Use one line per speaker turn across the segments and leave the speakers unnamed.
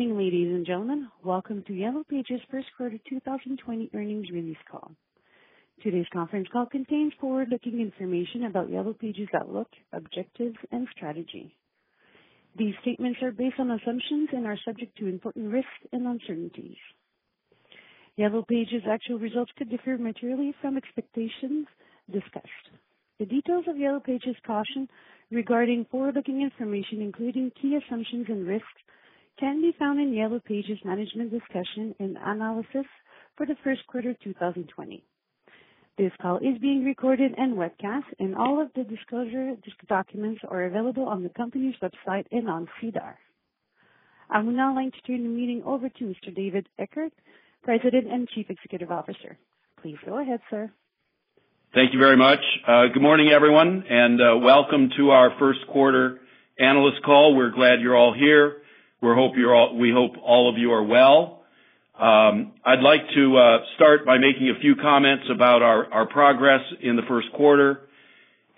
Morning, ladies and gentlemen. Welcome to Yellow Pages first quarter 2020 earnings release call. Today's conference call contains forward-looking information about Yellow Pages outlook, objectives, and strategy. These statements are based on assumptions and are subject to important risks and uncertainties. Yellow Pages actual results could differ materially from expectations discussed. The details of Yellow Pages caution regarding forward-looking information, including key assumptions and risks, can be found in Yellow Pages management discussion and analysis for the first quarter 2020. This call is being recorded and webcast, and all of the disclosure documents are available on the company's website and on SEDAR. I would now like to turn the meeting over to Mr. David Eckert, President and Chief Executive Officer. Please go ahead, sir.
Thank you very much. Uh, good morning, everyone, and uh, welcome to our first quarter analyst call. We're glad you're all here. We hope you're all we hope all of you are well. Um, I'd like to uh, start by making a few comments about our progress in the first quarter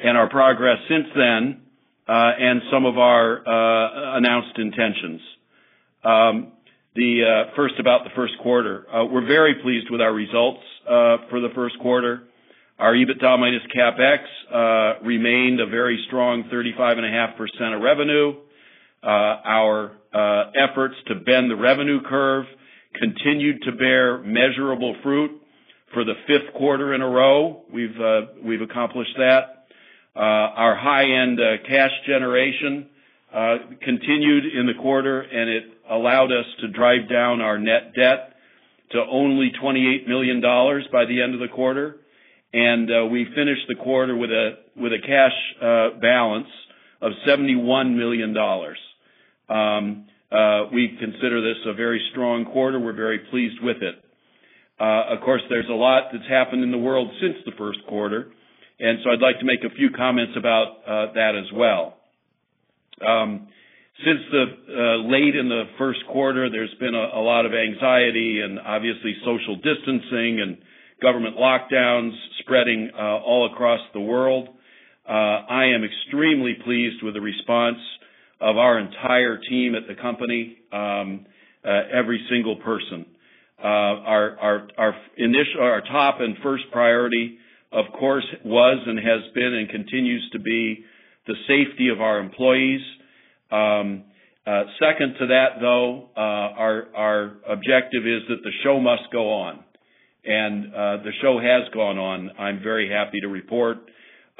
and our progress since then, uh, and some of our uh, announced intentions. Um, first, about the first quarter. We're very pleased with our results for the first quarter. Our EBITDA minus CapEx remained a very strong 35.5% of revenue. Our efforts to bend the revenue curve continued to bear measurable fruit. For the fifth quarter in a row, we've uh, we've accomplished that. Uh, our high-end cash generation continued in the quarter, and it allowed us to drive down our net debt to only $28 million by the end of the quarter. And uh we finished the quarter with a with a cash balance of $71 million. Uh, we consider this a very strong quarter. We're very pleased with it. Uh, of course, there's a lot that's happened in the world since the first quarter, and so I'd like to make a few comments about uh, that as well. Um, since the uh late in the first quarter, there's been a lot of anxiety and obviously social distancing and government lockdowns spreading uh all across the world. Uh I am extremely pleased with the response of our entire team at the company, um, uh, every single person. Uh, our our initial our top and first priority, of course, was and has been and continues to be the safety of our employees. Um, uh, second to that, though, uh, our objective is that the show must go on. And uh, the show has gone on, I'm very happy to report.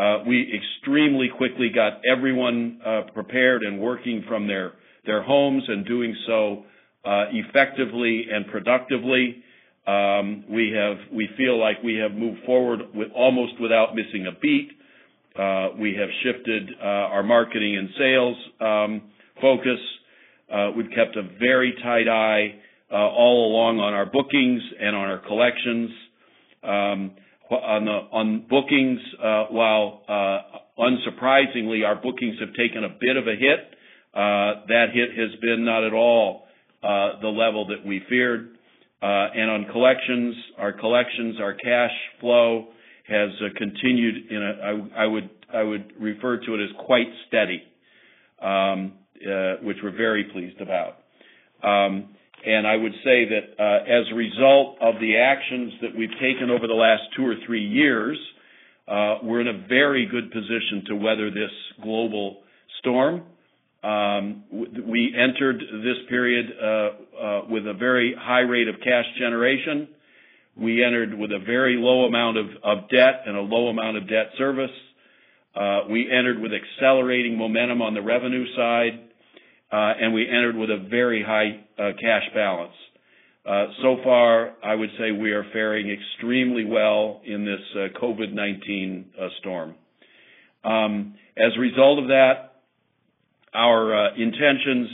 Uh, we extremely quickly got everyone uh, prepared and working from their their homes and doing so uh, effectively and productively. Um, we have we feel like we have moved forward with almost without missing a beat. We have shifted our marketing and sales um, focus. We've kept a very tight eye all along on our bookings and on our collections. Um, on bookings, uh, while uh, unsurprisingly, our bookings have taken a bit of a hit, uh, that hit has been not at all the level that we feared. Uh and on collections, our collections, our cash flow has continued in a, I would I would refer to it as quite steady, um, which we're very pleased about. And I would say that uh, as a result of the actions that we've taken over the last two or three years, uh, we're in a very good position to weather this global storm. Um, we entered this period uh, uh with a very high rate of cash generation. We entered with a very low amount of debt and a low amount of debt service. Uh we entered with accelerating momentum on the revenue side. Uh, and we entered with a very high uh, cash balance. Uh, so far, I would say we are faring extremely well in this COVID-19 storm. Um, as a result of that, our intentions,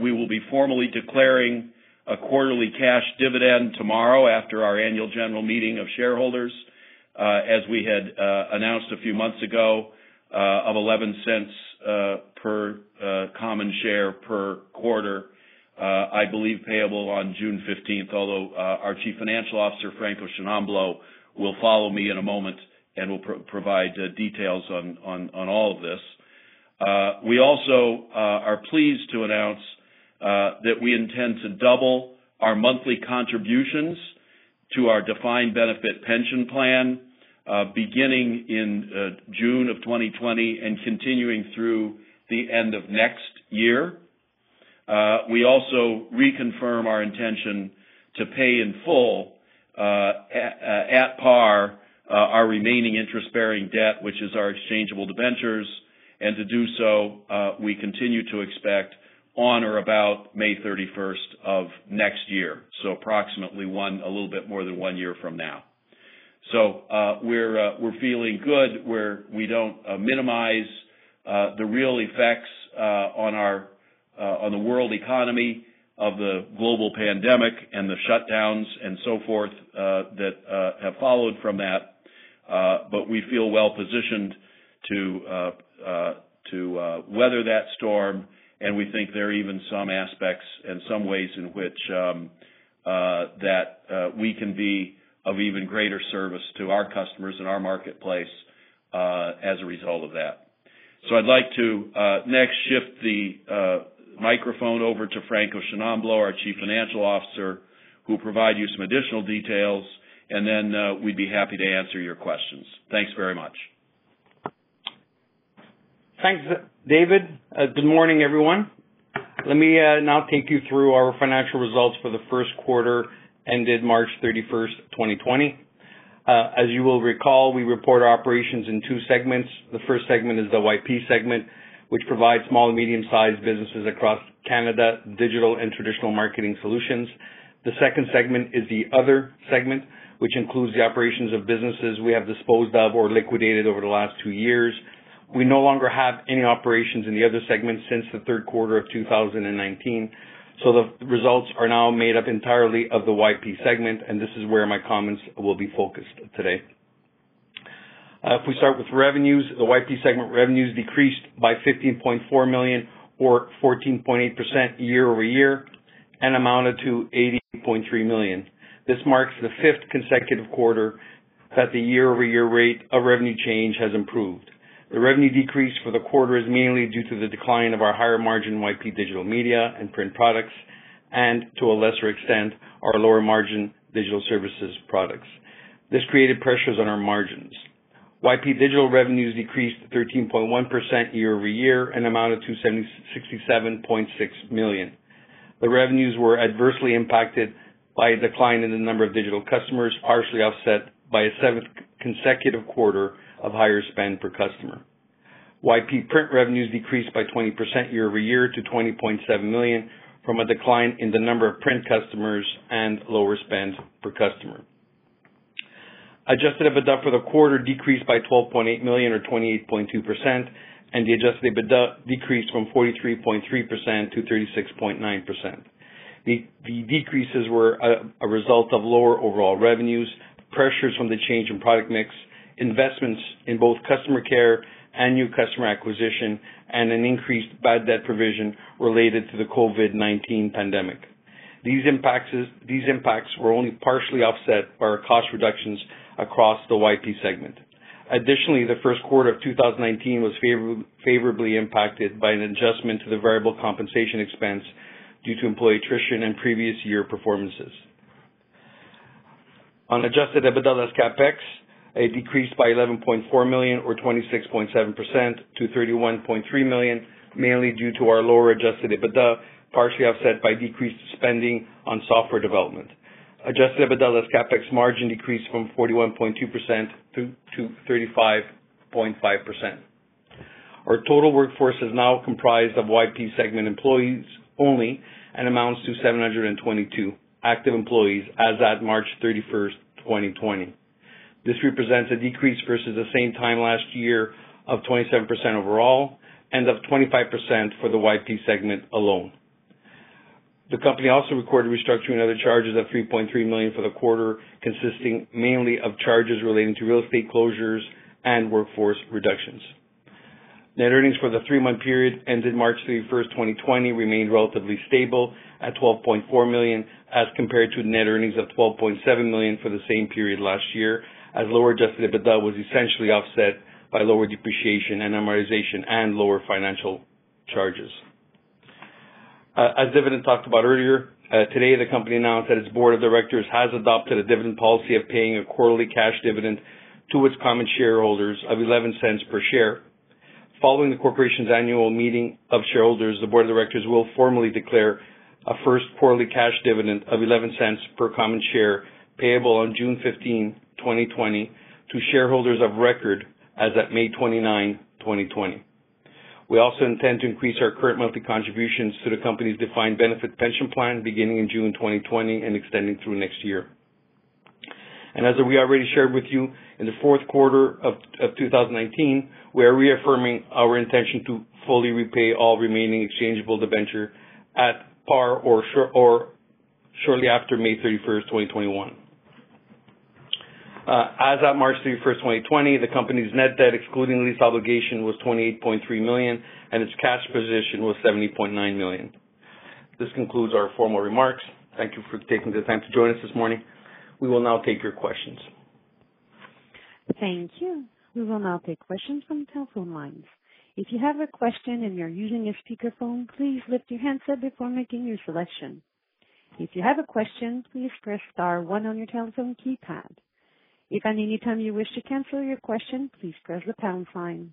we will be formally declaring a quarterly cash dividend tomorrow after our annual general meeting of shareholders, as we had announced a few months ago, of $0.11 Uh, per uh, common share per quarter, uh, I believe payable on June 15th, although our Chief Financial Officer, Franco Sciannamblo, will follow me in a moment and will provide details on all of this. We also are pleased to announce that we intend to double our monthly contributions to our defined benefit pension plan, Uh, beginning in uh, June of 2020 and continuing through the end of next year. Uh, we also reconfirm our intention to pay in full, at par, our remaining interest-bearing debt, which is our exchangeable debentures. And to do so, we continue to expect on or about May 31st of next year, so approximately one a little bit more than one year from now. Uh, we're uh we're feeling good, where we don't uh, minimize uh, the real effects uh on our uh on the world economy of the global pandemic and the shutdowns and so forth that have followed from that. Uh but we feel well-positioned to to weather that storm, and we think there are even some aspects and some ways in which um, that we can be of even greater service to our customers and our marketplace uh, as a result of that. So I'd like to uh, next shift the uh, microphone over to Franco Sciannamblo, our Chief Financial Officer, who will provide you some additional details, and then we'd be happy to answer your questions. Thanks very much.
Thanks, David. Good morning, everyone. Let me now take you through our financial results for the first quarter ended March 31st, 2020. Uh, as you will recall, we report our operations in two segments. The first segment is the YP segment, which provides small and medium-sized businesses across Canada, digital and traditional marketing solutions. The second segment is the other segment, which includes the operations of businesses we have disposed of or liquidated over the last two years. We no longer have any operations in the other segment since the third quarter of 2019. So the results are now made up entirely of the YP segment, and this is where my comments will be focused today. Uh, if we start with revenues, the YP segment revenues decreased by 15.4 million or 14.8% year-over-year and amounted to 80.3 million. This marks the fifth consecutive quarter that the year-over-year rate of revenue change has improved. The revenue decrease for the quarter is mainly due to the decline of our higher margin YP Digital Media and print products, and to a lesser extent, our lower margin digital services products. This created pressures on our margins. YP Digital revenues decreased 13.1% year-over-year and amounted to 67.6 million. The revenues were adversely impacted by a decline in the number of digital customers, partially offset by a seventh consecutive quarter of higher spend per customer. YP Print revenues decreased by 20% year-over-year to 20.7 million from a decline in the number of print customers and lower spend per customer. Adjusted EBITDA for the quarter decreased by 12.8 million or 28.2%, and the adjusted EBITDA decreased from 43.3% to 36.9%. The decreases were a result of lower overall revenues, pressures from the change in product mix, investments in both customer care and new customer acquisition, and an increased bad debt provision related to the COVID-19 pandemic. These impacts were only partially offset by our cost reductions across the YP segment. Additionally, the first quarter of 2019 was favorably impacted by an adjustment to the variable compensation expense due to employee attrition and previous year performances. On adjusted EBITDA less CapEx, it decreased by 11.4 million or 26.7% to 31.3 million, mainly due to our lower adjusted EBITDA, partially offset by decreased spending on software development. Adjusted EBITDA less CapEx margin decreased from 41.2% to 35.5%. Our total workforce is now comprised of YP segment employees only and amounts to 722 active employees as at March 31st, 2020. This represents a decrease versus the same time last year of 27% overall and of 25% for the YP segment alone. The company also recorded restructuring and other charges of 3.3 million for the quarter, consisting mainly of charges relating to real estate closures and workforce reductions. Net earnings for the three-month period ended March 31st, 2020, remained relatively stable at 12.4 million, as compared to net earnings of 12.7 million for the same period last year, as lower adjusted EBITDA was essentially offset by lower depreciation and amortization and lower financial charges. Uh, as David talked about earlier, uh, today the company announced that its board of directors has adopted a dividend policy of paying a quarterly cash dividend to its common shareholders of 0.11 per share. Following the corporation's annual meeting of shareholders, the board of directors will formally declare a first quarterly cash dividend of 0.11 per common share payable on June 15, 2020 to shareholders of record as at May 29, 2020. We also intend to increase our current monthly contributions to the company's defined benefit pension plan beginning in June 2020 and extending through next year. And as we already shared with you, in the fourth quarter of 2019, we are reaffirming our intention to fully repay all remaining exchangeable debenture at par or shortly after May 31st, 2021. Uh, as at March 31st, 2020, the company's net debt, excluding lease obligation, was 28.3 million, and its cash position was 70.9 million. This concludes our formal remarks. Thank you for taking the time to join us this morning. We will now take your questions.
Thank you. We will now take questions from telephone lines. If you have a question and you're using a speakerphone, please lift your handset before making your selection. If you have a question, please press star one on your telephone keypad. If at any time you wish to cancel your question, please press the pound sign.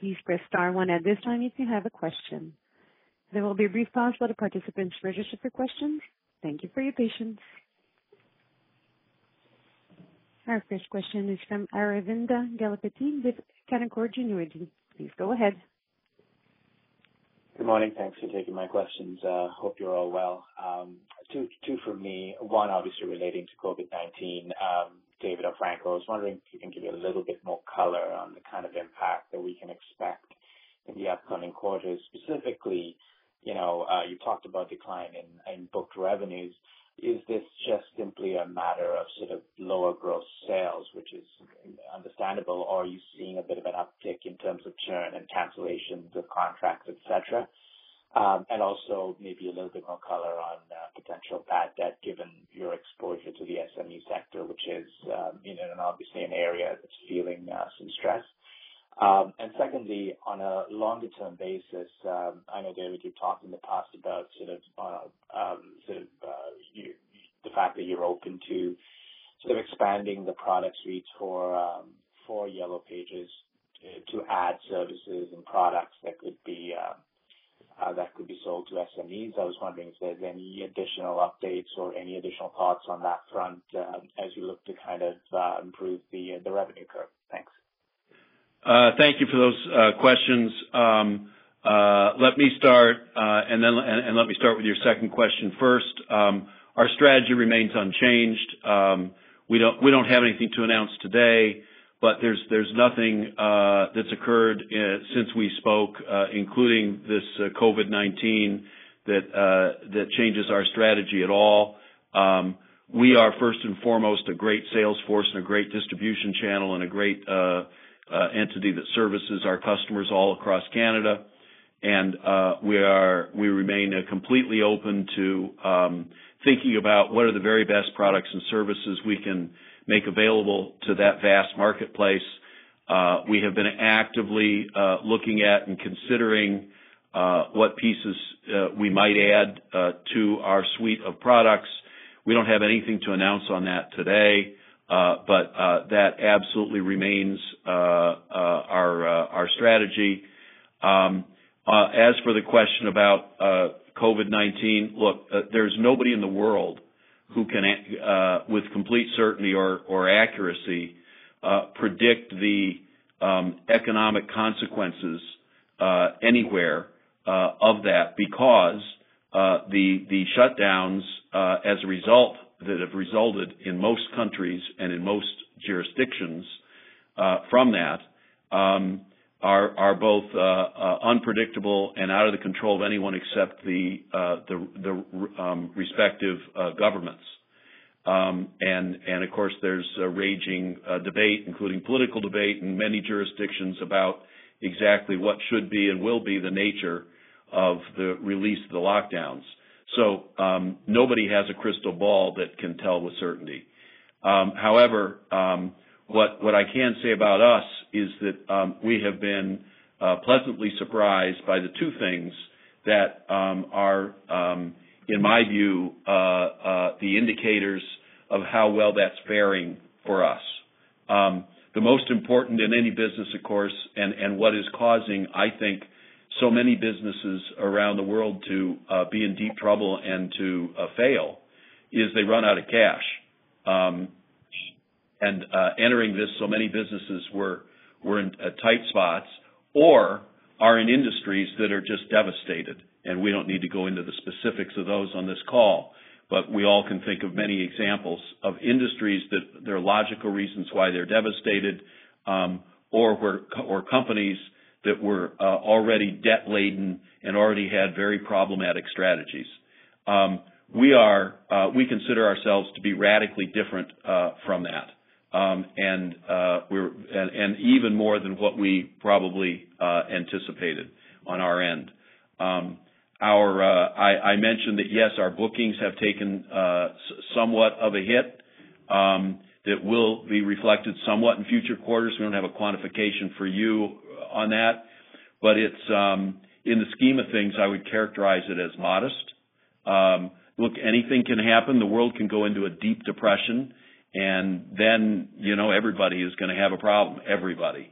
Please press star one at this time if you have a question. There will be a brief pause while the participants register for questions. Thank you for your patience. Our first question is from Aravinda Galappatthige with Canaccord Genuity. Please go ahead.
Good morning. Thanks for taking my questions. Uh, hope you're all well. Um, two for me. One, obviously relating to COVID-19. Um, David or Franco, I was wondering if you can give a little bit more color on the kind of impact that we can expect in the upcoming quarters. Specifically, you know, uh, you talked about decline in booked revenues. Is this just simply a matter of sort of lower gross sales, which is understandable, or are you seeing a bit of an uptick in terms of churn and cancellations of contracts, et cetera? Um, and also maybe a little bit more color on uh, potential bad debt given your exposure to the SME sector, which is, um, you know, obviously an area that's feeling uh, some stress. Um, and secondly, on a longer term basis, um, I know, David, you've talked in the past about sort of uh, sort of uh, the fact that you're open to sort of expanding the product suite for um for Yellow Pages to add services and products that could be uh, that could be sold to SMEs. I was wondering if there's any additional updates or any additional thoughts on that front, as you look to kind of uh, improve the, the revenue curve. Thanks.
Thank you for those questions. Let me start, and then and let me start with your second question first. Um, our strategy remains unchanged. Um, we don't we don't have anything to announce today but there's there's nothing uh, that's occurred uh, since we spoke, uh, including this COVID-19, that uh that changes our strategy at all. Um, we are first and foremost a great sales force and a great distribution channel and a great entity that services our customers all across Canada. And uh we are we remain completely open to um, thinking about what are the very best products and services we can make available to that vast marketplace. Uh, we have been actively uh, looking at and considering uh, what pieces we might add to our suite of products. We don't have anything to announce on that today, but uh that absolutely remains uh uh our uh our strategy. Um, as for the question about uh COVID-19, look, there's nobody in the world who can, uh, with complete certainty or, or accuracy, uh, predict the um, economic consequences uh, anywhere uh, of that because uh, the the shutdowns uh, as a result that have resulted in most countries and in most jurisdictions uh, from that um, are are both uh, uh, unpredictable and out of the control of anyone except the uh, the, the um, respective uh, governments. Um, and and of course, there's a raging uh, debate, including political debate in many jurisdictions about exactly what should be and will be the nature of the release of the lockdowns. So um, nobody has a crystal ball that can tell with certainty. Um, however, um, what what I can say about us is that um, we have been uh, pleasantly surprised by the two things that um, are, um, in my view, uh, uh, the indicators of how well that's faring for us. Um, the most important in any business, of course, and, and what is causing, I think, so many businesses around the world to uh, be in deep trouble and to uh, fail is they run out of cash. Um, and uh, entering this, so many businesses were were in uh, tight spots or are in industries that are just devastated. And we don't need to go into the specifics of those on this call, but we all can think of many examples of industries that there are logical reasons why they're devastated, um, or where or companies that were uh, already debt laden and already had very problematic strategies. Um, we are uh, we consider ourselves to be radically different uh, from that. Um, and uh, we're and and, even more than what we probably uh, anticipated on our end. Um, our uh, I mentioned that, yes, our bookings have taken somewhat of a hit um, that will be reflected somewhat in future quarters. We don't have a quantification for you on that, but it's um, in the scheme of things, I would characterize it as modest. Um, Look, anything can happen. The world can go into a deep depression and then you know everybody is going to have a problem. Everybody,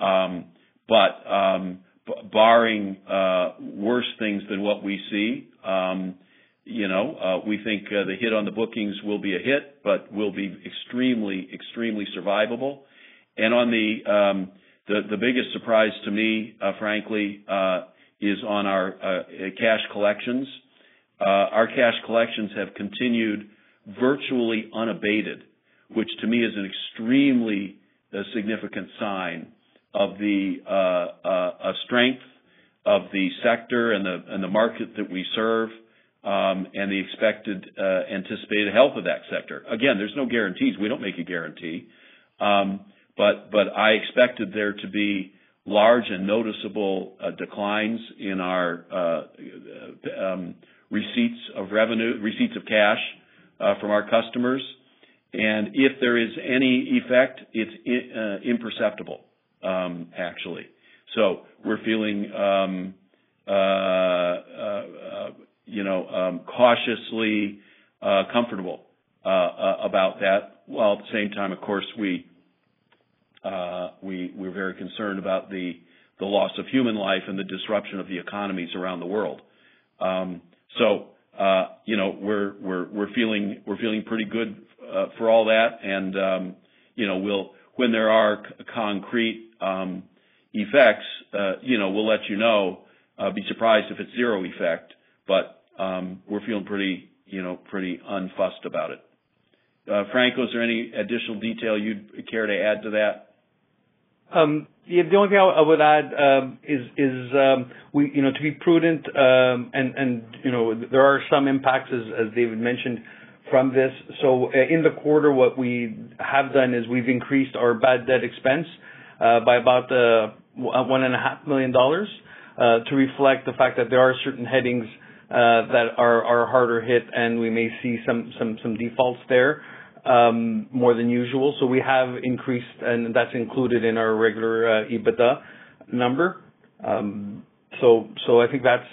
um, but um, b- barring uh, worse things than what we see, um, you know, uh, we think uh, the hit on the bookings will be a hit, but will be extremely, extremely survivable. And on the um, the, biggest surprise to me, uh, frankly, uh, is on our uh, cash collections. Our cash collections have continued virtually unabated which to me is an extremely significant sign of the strength of the sector and the market that we serve, um, and the expected anticipated health of that sector. Again, there's no guarantees. We don't make a guarantee. But but I expected there to be large and noticeable uh, declines in our uh, um, receipts of revenue, receipts of cash uh, from our customers and if there is any effect, it's uh, imperceptible, um, actually. So we're feeling, um, uh, uh, you know, um, cautiously uh, comfortable about that. While at the same time, of course, we we're very concerned about the loss of human life and the disruption of the economies around the world. Um, so you know, we're feeling we're feeling pretty good uh, for all that. And um, you know, when there are concrete um, effects, uh, you know, we'll let you know. Uh, be surprised if it's zero effect, but we're feeling pretty, you know, pretty unfussed about it. Uh, Franco, is there any additional detail you'd care to add to that?
Um, yeah, the only thing I, would add um, is is um, we you know to be prudent um, and and you know there are some impacts as as David mentioned from this. So uh, in the quarter, what we have done is we've increased our bad debt expense uh, by about uh, one and a half million dollars uh, to reflect the fact that there are certain headings uh, that are are harder hit, and we may see some some some defaults there more than usual. So we have increased, and that's included in our regular EBITDA number. Um, so I think that's,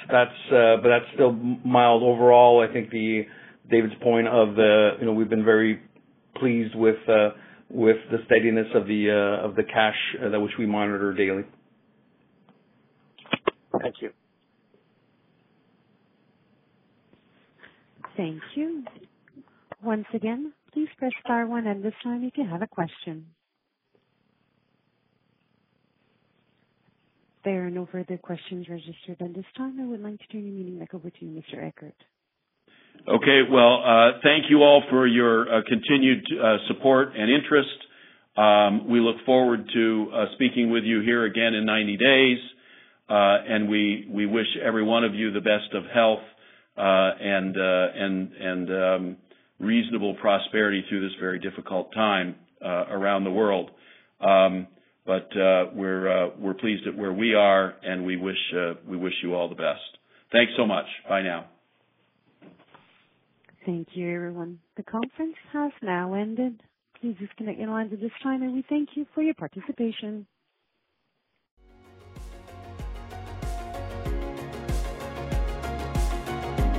but that's still mild overall. I think the David's point of the, you know, we've been very pleased with uh, with the steadiness of the uh, of the cash uh, that which we monitor daily.
Thank you.
Thank you. Once again, please press star one at this time if you have a question. There are no further questions registered at this time. I would like to turn the meeting back over to you, Mr. Eckert.
Okay. Well, uh, thank you all for your uh, continued uh, support and interest. Um, we look forward to speaking with you here again in 90 days, and we we wish every one of you the best of health and reasonable prosperity through this very difficult time uh, around the world. Um, but uh, we're uh, we're pleased at where we are, and we wish uh, we wish you all the best. Thanks so much. Bye now.
Thank you, everyone. The conference has now ended. Please disconnect your lines at this time, and we thank you for your participation.